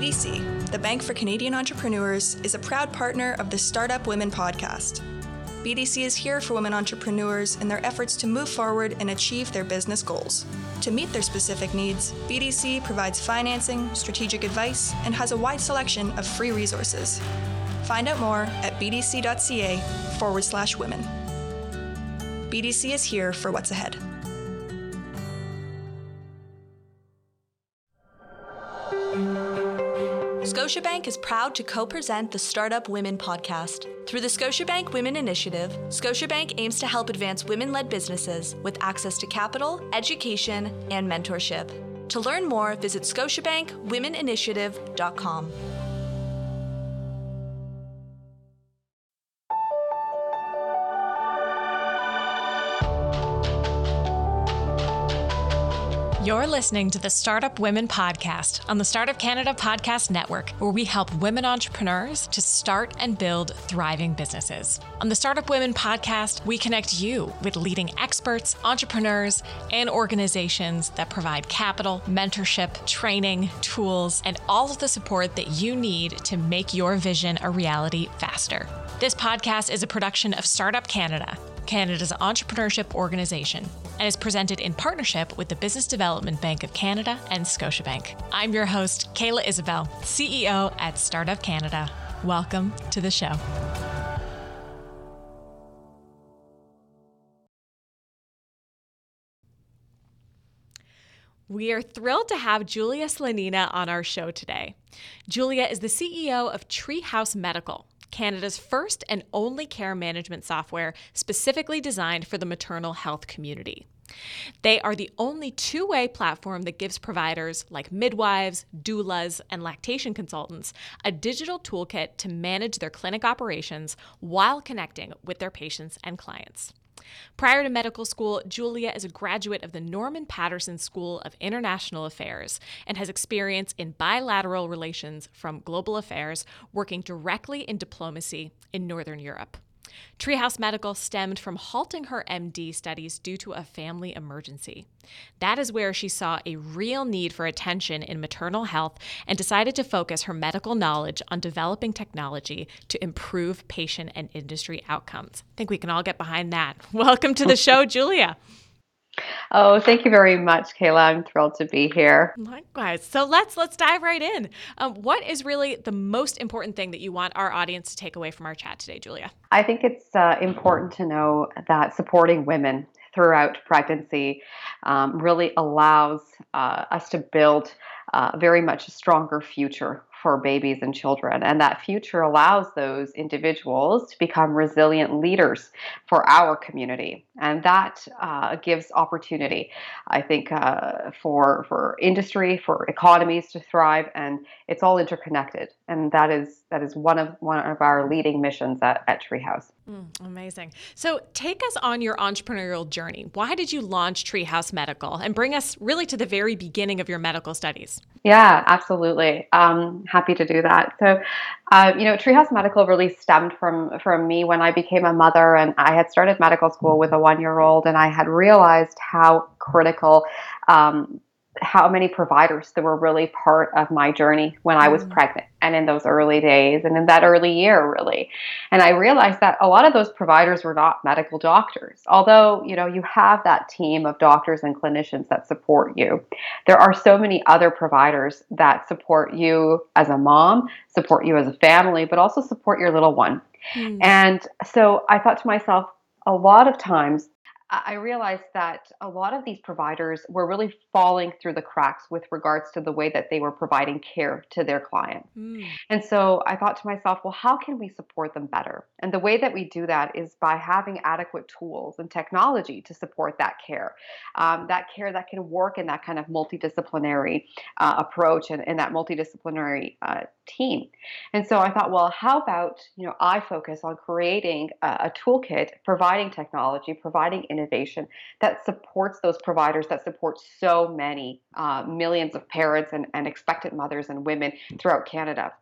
BDC, the Bank for Canadian Entrepreneurs, is a proud partner of the Startup Women podcast. BDC is here for women entrepreneurs in their efforts to move forward and achieve their business goals. To meet their specific needs, BDC provides financing, strategic advice, and has a wide selection of free resources. Find out more at bdc.ca forward slash women. BDC is here for what's ahead. Scotiabank is proud to co present the Startup Women podcast. Through the Scotiabank Women Initiative, Scotiabank aims to help advance women led businesses with access to capital, education, and mentorship. To learn more, visit ScotiabankWomenInitiative.com. You're listening to the Startup Women Podcast on the Startup Canada Podcast Network, where we help women entrepreneurs to start and build thriving businesses. On the Startup Women Podcast, we connect you with leading experts, entrepreneurs, and organizations that provide capital, mentorship, training, tools, and all of the support that you need to make your vision a reality faster. This podcast is a production of Startup Canada Canada's entrepreneurship organization, and is presented in partnership with the Business Development Bank of Canada and Scotiabank. I'm your host, Kayla Isabelle, CEO at Startup Canada. Welcome to the show. We are thrilled to have Julia Slanina on our show today. Julia is the CEO of Treehouse Medical, Canada's first and only care management software specifically designed for the maternal health community. They are the only two way platform that gives providers like midwives, doulas, and lactation consultants a digital toolkit to manage their clinic operations while connecting with their patients and clients. Prior to medical school, Julia is a graduate of the Norman Paterson School of International Affairs and has experience in bilateral relations from global affairs, working directly in diplomacy in Northern Europe. Treehouse Medical stemmed from halting her MD studies due to a family emergency. That is where she saw a real need for attention in maternal health and decided to focus her medical knowledge on developing technology to improve patient and industry outcomes. I think we can all get behind that. Welcome to the show, Julia. Oh, thank you very much, Kayla. I'm thrilled to be here. Likewise. So let's let's dive right in. Um, what is really the most important thing that you want our audience to take away from our chat today, Julia? I think it's uh, important to know that supporting women throughout pregnancy um, really allows uh, us to build uh, very much a stronger future for babies and children. And that future allows those individuals to become resilient leaders for our community. And that uh, gives opportunity, I think, uh, for, for industry, for economies to thrive. And it's all interconnected. And that is, that is one, of, one of our leading missions at, at Treehouse. Mm, amazing. So take us on your entrepreneurial journey. Why did you launch Treehouse Medical and bring us really to the very beginning of your medical studies? Yeah, absolutely. Um, happy to do that. So, uh, you know, Treehouse Medical really stemmed from from me when I became a mother, and I had started medical school with a one year old, and I had realized how critical um, how many providers that were really part of my journey when I was mm. pregnant and in those early days and in that early year really. And I realized that a lot of those providers were not medical doctors. Although, you know, you have that team of doctors and clinicians that support you. There are so many other providers that support you as a mom, support you as a family, but also support your little one. Mm. And so I thought to myself, a lot of times I realized that a lot of these providers were really falling through the cracks with regards to the way that they were providing care to their clients. Mm. And so I thought to myself, well, how can we support them better? And the way that we do that is by having adequate tools and technology to support that care, um, that care that can work in that kind of multidisciplinary uh, approach and, and, that multidisciplinary uh, team. And so I thought, well, how about you know I focus on creating a, a toolkit, providing technology, providing innovation that supports those providers, that supports so many uh, millions of parents and, and expectant mothers and women throughout Canada.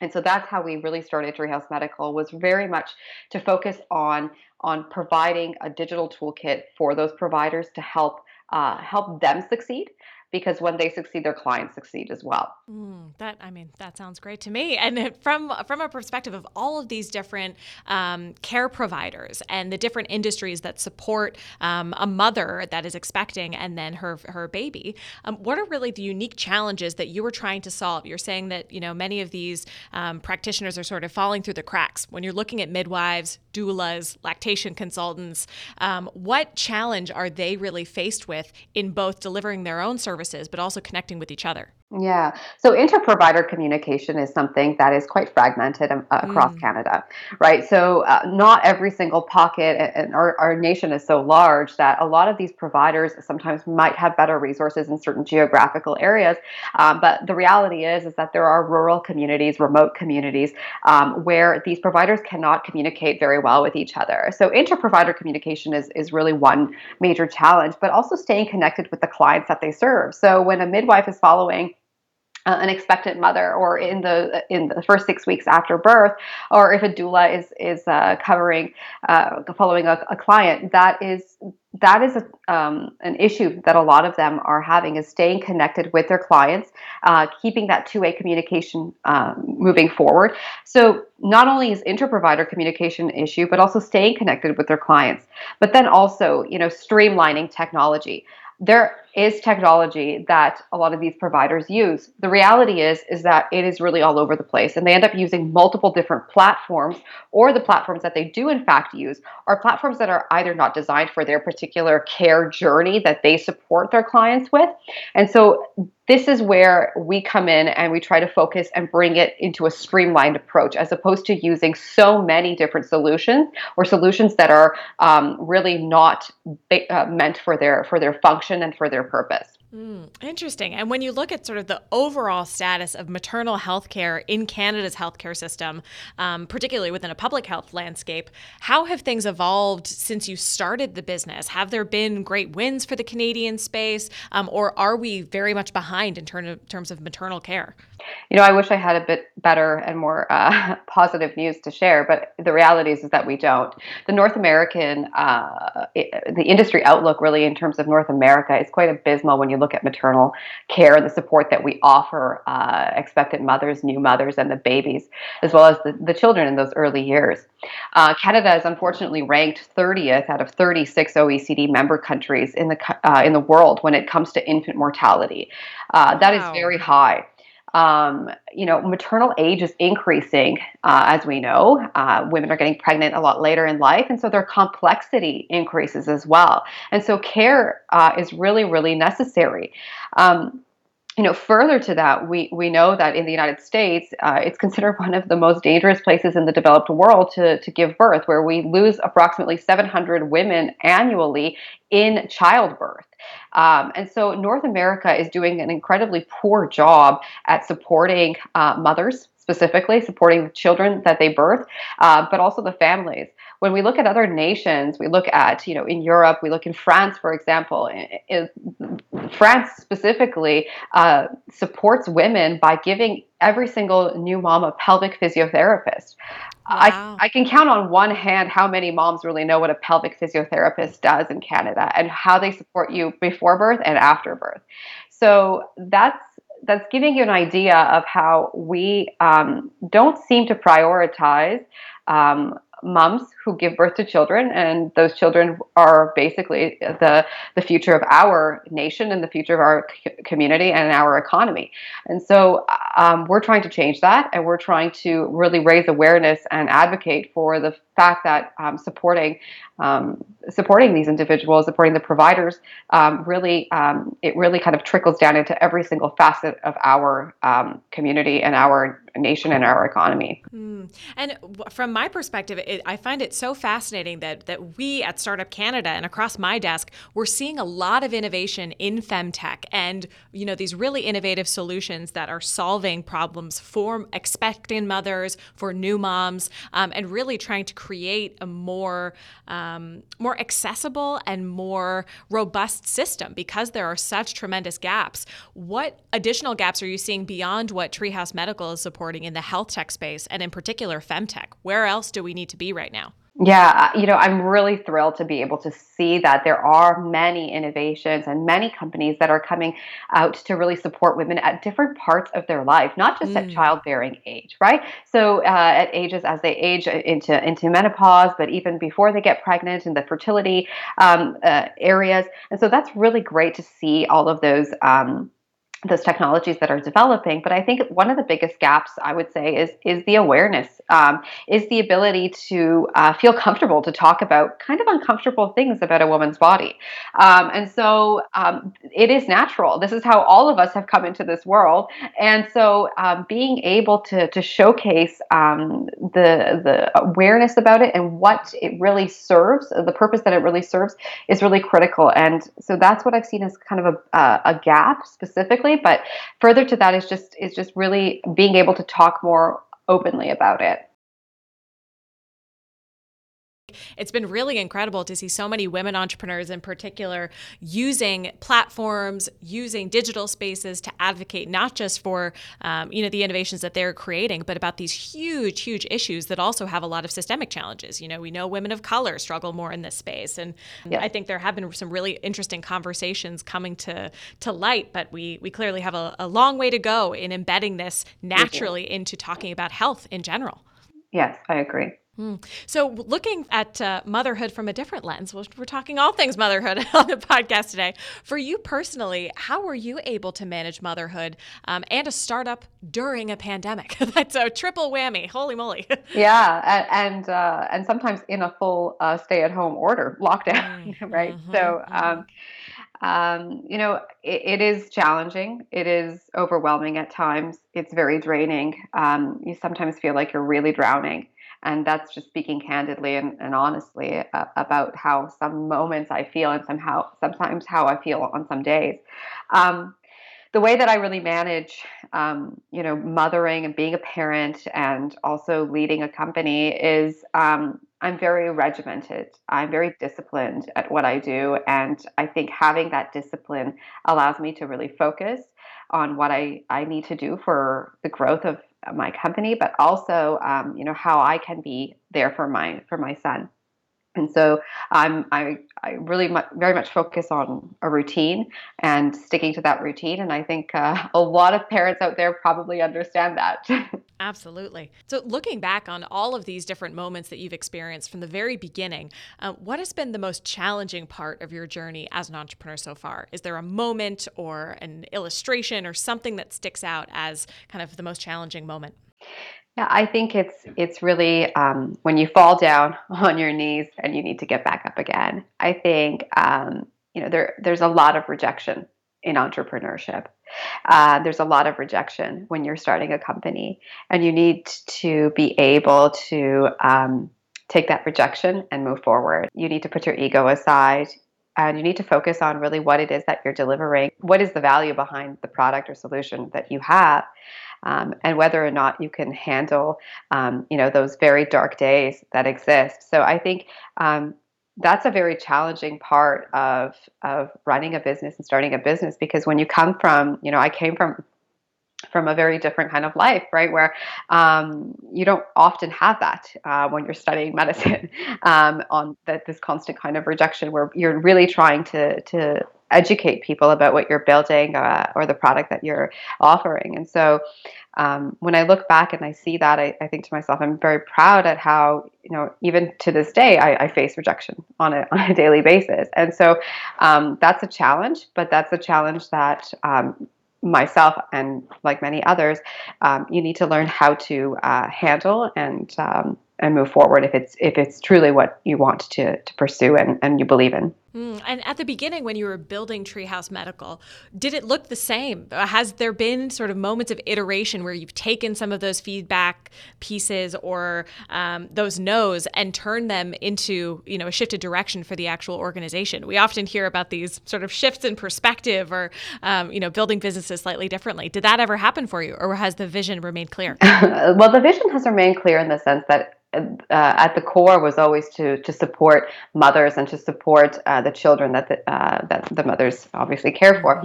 And so that's how we really started Treehouse Medical was very much to focus on on providing a digital toolkit for those providers to help uh, help them succeed, because when they succeed, their clients succeed as well. Mm, that I mean, that sounds great to me. And from from a perspective of all of these different um, care providers and the different industries that support um, a mother that is expecting and then her her baby, um, what are really the unique challenges that you were trying to solve? You're saying that you know many of these um, practitioners are sort of falling through the cracks when you're looking at midwives, doulas, lactation consultants. Um, what challenge are they really faced with in both delivering their own services but also connecting with each other? Yeah. So inter-provider communication is something that is quite fragmented um, uh, across mm. Canada, right? So uh, not every single pocket, and our, our nation is so large that a lot of these providers sometimes might have better resources in certain geographical areas. Um, but the reality is, is that there are rural communities, remote communities, um, where these providers cannot communicate very well with each other. So inter-provider communication is, is really one major challenge, but also staying connected with the clients that they serve. So when a midwife is following uh, an expectant mother or in the in the first six weeks after birth or if a doula is is uh, covering uh, following a, a, client that is that is a, um, an issue that a lot of them are having is staying connected with their clients uh, keeping that two-way communication um, moving forward. So not only is inter-provider communication an issue but also staying connected with their clients but then also you know streamlining technology there is technology that a lot of these providers use. The reality is is that it is really all over the place and they end up using multiple different platforms or the platforms that they do in fact use are platforms that are either not designed for their particular care journey that they support their clients with. And so this is where we come in and we try to focus and bring it into a streamlined approach as opposed to using so many different solutions or solutions that are um, really not uh, meant for their for their function and for their purpose. Mm, interesting. And when you look at sort of the overall status of maternal health care in Canada's healthcare system, um, particularly within a public health landscape, how have things evolved since you started the business? Have there been great wins for the Canadian space, um, or are we very much behind in term of, terms of maternal care? You know, I wish I had a bit better and more uh, positive news to share, but the reality is, is that we don't. The North American, uh, the industry outlook really in terms of North America is quite abysmal when you look at maternal care and the support that we offer uh, expectant mothers, new mothers, and the babies, as well as the, the children in those early years. Uh, Canada is unfortunately ranked 30th out of 36 OECD member countries in the uh, in the world when it comes to infant mortality. Uh, that wow. is very high. Um, you know, maternal age is increasing, uh, as we know. Uh, women are getting pregnant a lot later in life, and so their complexity increases as well. And so care uh, is really, really necessary. Um, you know, further to that, we, we know that in the United States, uh, it's considered one of the most dangerous places in the developed world to, to give birth, where we lose approximately 700 women annually in childbirth. Um, and so North America is doing an incredibly poor job at supporting uh, mothers specifically supporting the children that they birth, uh, but also the families. When we look at other nations, we look at, you know, in Europe, we look in France, for example. In, in France specifically uh, supports women by giving every single new mom a pelvic physiotherapist. Wow. I, I can count on one hand how many moms really know what a pelvic physiotherapist does in Canada and how they support you before birth and after birth. So that's that's giving you an idea of how we um, don't seem to prioritize um, moms who give birth to children, and those children are basically the the future of our nation and the future of our community and our economy. And so um, we're trying to change that, and we're trying to really raise awareness and advocate for the fact that um, supporting um, supporting these individuals, supporting the providers, um, really um, it really kind of trickles down into every single facet of our um, community and our nation and our economy. Mm. And from my perspective, it, I find it so fascinating that that we at Startup Canada and across my desk, we're seeing a lot of innovation in femtech and you know these really innovative solutions that are solving problems for expectant mothers, for new moms, um, and really trying to create a more um, more accessible and more robust system because there are such tremendous gaps. What additional gaps are you seeing beyond what Treehouse Medical is supporting in the health tech space and in particular femtech? Where else do we need to be right now? Yeah, uh, you know, I'm really thrilled to be able to see that there are many innovations and many companies that are coming out to really support women at different parts of their life, not just at Mm. childbearing age, right? So uh, at ages as they age into into menopause, but even before they get pregnant in the fertility um, uh, areas, and so that's really great to see all of those. Um, those technologies that are developing. But I think one of the biggest gaps I would say is is the awareness, um, is the ability to uh, feel comfortable to talk about kind of uncomfortable things about a woman's body. Um, and so um, it is natural. This is how all of us have come into this world. And so um, being able to to showcase um, the the awareness about it and what it really serves, the purpose that it really serves, is really critical. And so that's what I've seen as kind of a, a, a gap specifically but further to that is just is just really being able to talk more openly about it it's been really incredible to see so many women entrepreneurs in particular using platforms using digital spaces to advocate not just for um, you know the innovations that they're creating but about these huge huge issues that also have a lot of systemic challenges. You know we know women of color struggle more in this space and i think there have been some really interesting conversations coming to to light but we we clearly have a, a long way to go in embedding this naturally into talking about health in general. Yes i agree Mm. So, looking at uh, motherhood from a different lens, we're talking all things motherhood on the podcast today. For you personally, how were you able to manage motherhood um, and a startup during a pandemic? That's a triple whammy. Holy moly! yeah, and and, uh, and sometimes in a full uh, stay-at-home order lockdown, mm, right? Mm-hmm, so. Mm-hmm. Um, um, you know, it, it is challenging. It is overwhelming at times. It's very draining. Um, you sometimes feel like you're really drowning and that's just speaking candidly and, and honestly uh, about how some moments I feel and somehow sometimes how I feel on some days. Um, the way that I really manage, um, you know, mothering and being a parent and also leading a company is um, I'm very regimented. I'm very disciplined at what I do, and I think having that discipline allows me to really focus on what I, I need to do for the growth of my company, but also um, you know how I can be there for my for my son. And so I'm I I really very much focus on a routine and sticking to that routine. And I think uh, a lot of parents out there probably understand that. Absolutely. So, looking back on all of these different moments that you've experienced from the very beginning, uh, what has been the most challenging part of your journey as an entrepreneur so far? Is there a moment or an illustration or something that sticks out as kind of the most challenging moment? Yeah, I think it's it's really um, when you fall down on your knees and you need to get back up again. I think um, you know there there's a lot of rejection in entrepreneurship. Uh, there's a lot of rejection when you're starting a company, and you need to be able to um, take that rejection and move forward. You need to put your ego aside. And you need to focus on really what it is that you're delivering. What is the value behind the product or solution that you have? um, and whether or not you can handle um, you know those very dark days that exist so i think um, that's a very challenging part of of running a business and starting a business because when you come from you know i came from from a very different kind of life, right? Where um, you don't often have that uh, when you're studying medicine um, on that this constant kind of rejection, where you're really trying to to educate people about what you're building uh, or the product that you're offering. And so um, when I look back and I see that, I, I, think to myself, I'm very proud at how, you know, even to this day, I, I face rejection on a, on a daily basis. And so um, that's a challenge, but that's a challenge that um, myself and like many others, um, you need to learn how to uh, handle and um, and move forward if it's if it's truly what you want to to pursue and, and you believe in. Mm, and at the beginning, when you were building Treehouse Medical, did it look the same? Has there been sort of moments of iteration where you've taken some of those feedback pieces or um, those no's and turned them into you know a shifted direction for the actual organization? We often hear about these sort of shifts in perspective or um, you know building businesses slightly differently. Did that ever happen for you, or has the vision remained clear? well, the vision has remained clear in the sense that uh, at the core was always to to support mothers and to support uh, the children that the, uh, that the mothers obviously care for.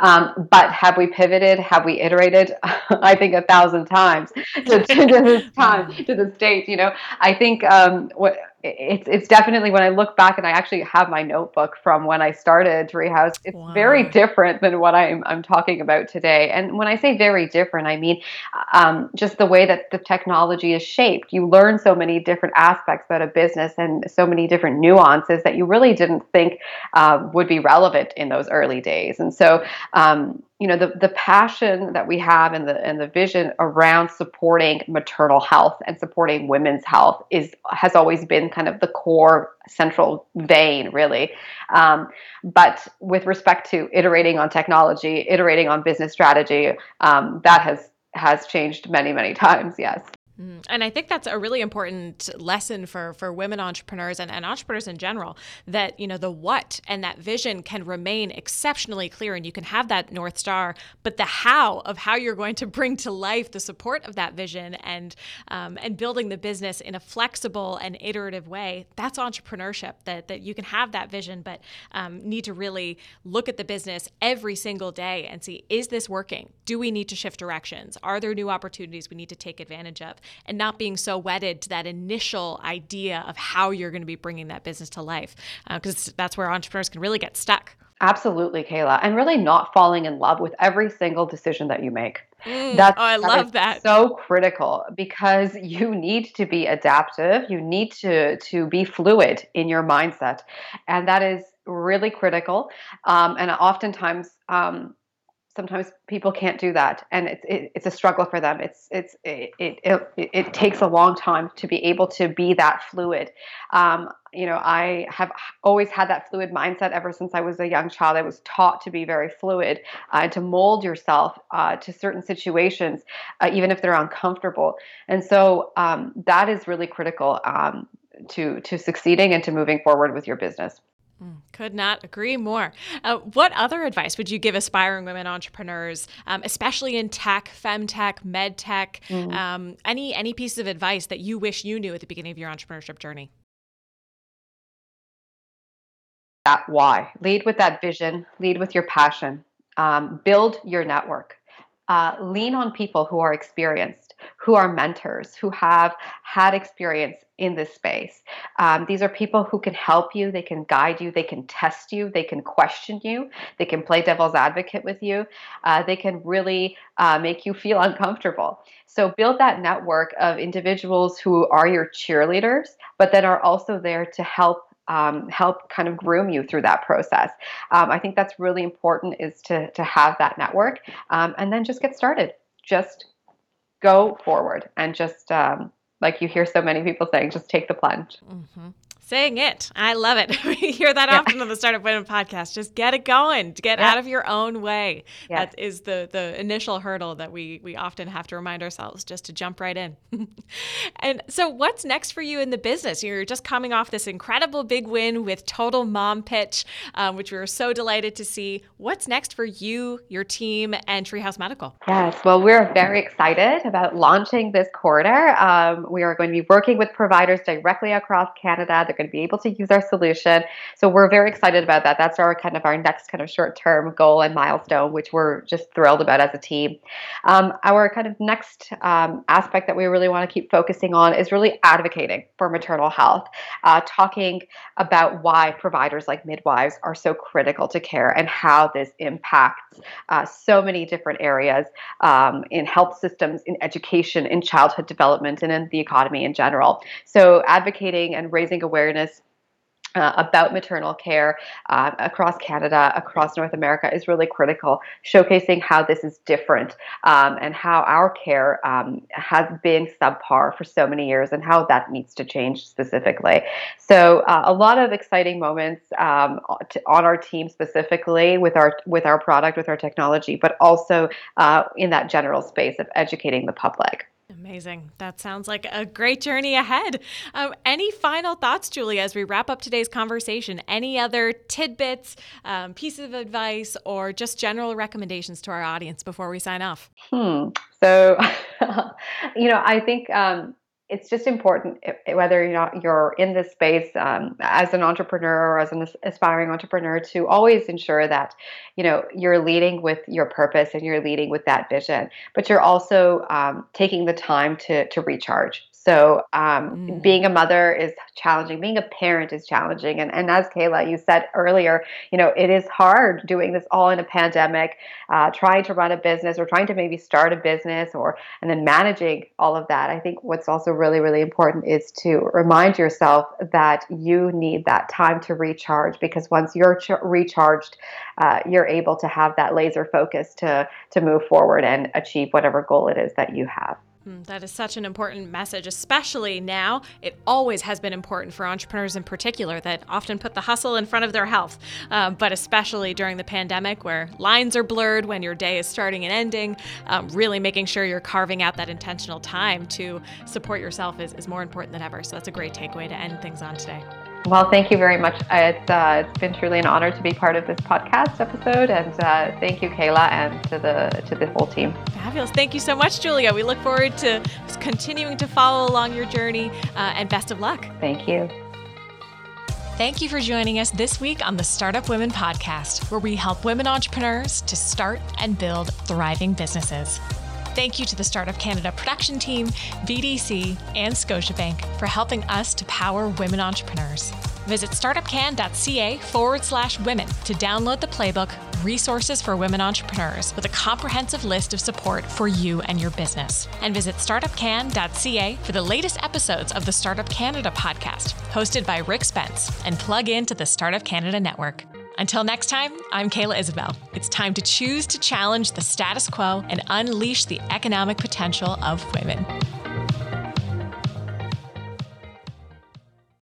Um, but have we pivoted? Have we iterated? I think a thousand times to, to this time to this date. You know, I think um, what it's it's definitely when I look back and I actually have my notebook from when I started Treehouse. It's wow. very different than what I'm I'm talking about today. And when I say very different, I mean um, just the way that the technology is shaped. You learn so many different aspects about a business and so many different nuances that you really didn't think uh, would be relevant in those early days. And so um, you know the the passion that we have and the and the vision around supporting maternal health and supporting women's health is has always been kind of the core central vein really. Um, but with respect to iterating on technology iterating on business strategy um, that has has changed many many times yes and I think that's a really important lesson for, for women entrepreneurs and, and entrepreneurs in general that, you know, the what and that vision can remain exceptionally clear and you can have that North Star, but the how of how you're going to bring to life the support of that vision and, um, and building the business in a flexible and iterative way, that's entrepreneurship that, that you can have that vision, but um, need to really look at the business every single day and see, is this working? Do we need to shift directions? Are there new opportunities we need to take advantage of? And not being so wedded to that initial idea of how you're going to be bringing that business to life. Because uh, that's where entrepreneurs can really get stuck. Absolutely, Kayla. And really not falling in love with every single decision that you make. Mm, that's, oh, I that love that. So critical because you need to be adaptive. You need to to be fluid in your mindset, and that is really critical. Um, and oftentimes, um, sometimes people can't do that and it's it, it's a struggle for them. It's it's it, it, it, it takes a long time to be able to be that fluid. Um, you know i have always had that fluid mindset ever since i was a young child. I was taught to be very fluid uh, to mold yourself uh, to certain situations uh, even if they're uncomfortable. And so um, that is really critical um, to to succeeding and to moving forward with your business could not agree more. Uh, what other advice would you give aspiring women entrepreneurs, um, especially in tech, femtech, medtech? Mm. Um, any any pieces of advice that you wish you knew at the beginning of your entrepreneurship journey? That why. Lead with that vision. Lead with your passion. Um, build your network. Uh, lean on people who are experienced, who are mentors, who have had experience in this space. Um, these are people who can help you, they can guide you, they can test you, they can question you, they can play devil's advocate with you, uh, they can really uh, make you feel uncomfortable. So build that network of individuals who are your cheerleaders, but then are also there to help um, help kind of groom you through that process. Um, I think that's really important is to, to have that network um, and then just get started. Just go forward and just um, like you hear so many people saying, just take the plunge. Mm-hmm. Saying it. I love it. we hear that yeah. often on the Startup Women podcast. Just get it going. Get yeah. out of your own way. Yeah. That is the the initial hurdle that we we often have to remind ourselves just to jump right in. and so what's next for you in the business? You're just coming off this incredible big win with Total Mom Pitch, um, which we were so delighted to see. What's next for you, your team, and Treehouse Medical? Yes, well, we're very excited about launching this quarter. Um, we are going to be working with providers directly across Canada. They're going to be able to use our solution. So we're very excited about that. That's our kind of our next kind of short term goal and milestone, which we're just thrilled about as a team. Um, our kind of next um, aspect that we really want to keep focusing on is really advocating for maternal health, uh, talking about why providers like midwives are so critical to care and how this impacts uh, so many different areas um, in health systems, in education, in childhood development, and in the economy in general. So advocating and raising awareness awareness uh, about maternal care uh, across Canada, across North America is really critical, showcasing how this is different um, and how our care um, has been subpar for so many years and how that needs to change specifically. So, uh, a lot of exciting moments um, on our team specifically with our with our product, with our technology, but also uh, in that general space of educating the public. Amazing. That sounds like a great journey ahead. Um, any final thoughts, Julia, as we wrap up today's conversation? Any other tidbits, um, pieces of advice, or just general recommendations to our audience before we sign off? Hmm. So, you know, I think um, it's just important whether you're not you're in this space um, as an entrepreneur or as an aspiring entrepreneur to always ensure that you know you're leading with your purpose and you're leading with that vision but you're also um, taking the time to to recharge So um, mm. being a mother is challenging. Being a parent is challenging. And, and as Kayla, you said earlier, you know, it is hard doing this all in a pandemic, uh, trying to run a business or trying to maybe start a business or and then managing all of that. I think what's also really, really important is to remind yourself that you need that time to recharge because once you're ch- recharged, uh, you're able to have that laser focus to to move forward and achieve whatever goal it is that you have. Hmm, that is such an important message, especially now. It always has been important for entrepreneurs in particular that often put the hustle in front of their health, um, but especially during the pandemic where lines are blurred when your day is starting and ending. Um, really making sure you're carving out that intentional time to support yourself is, is more important than ever. So that's a great takeaway to end things on today. Well, thank you very much. It's, uh, it's been truly an honor to be part of this podcast episode, and uh, thank you, Kayla, and to the to the whole team. Fabulous. Thank you so much, Julia. We look forward to continuing to follow along your journey, uh, and best of luck. Thank you. Thank you for joining us this week on the Startup Women Podcast, where we help women entrepreneurs to start and build thriving businesses. Thank you to the Startup Canada production team, BDC, and Scotiabank for helping us to power women entrepreneurs. Visit startupcan.ca forward slash women to download the playbook Resources for Women Entrepreneurs with a comprehensive list of support for you and your business. And visit startupcan.ca for the latest episodes of the Startup Canada podcast, hosted by Rick Spence, and plug into the Startup Canada network. Until next time, I'm Kayla Isabelle. It's time to choose to challenge the status quo and unleash the economic potential of women.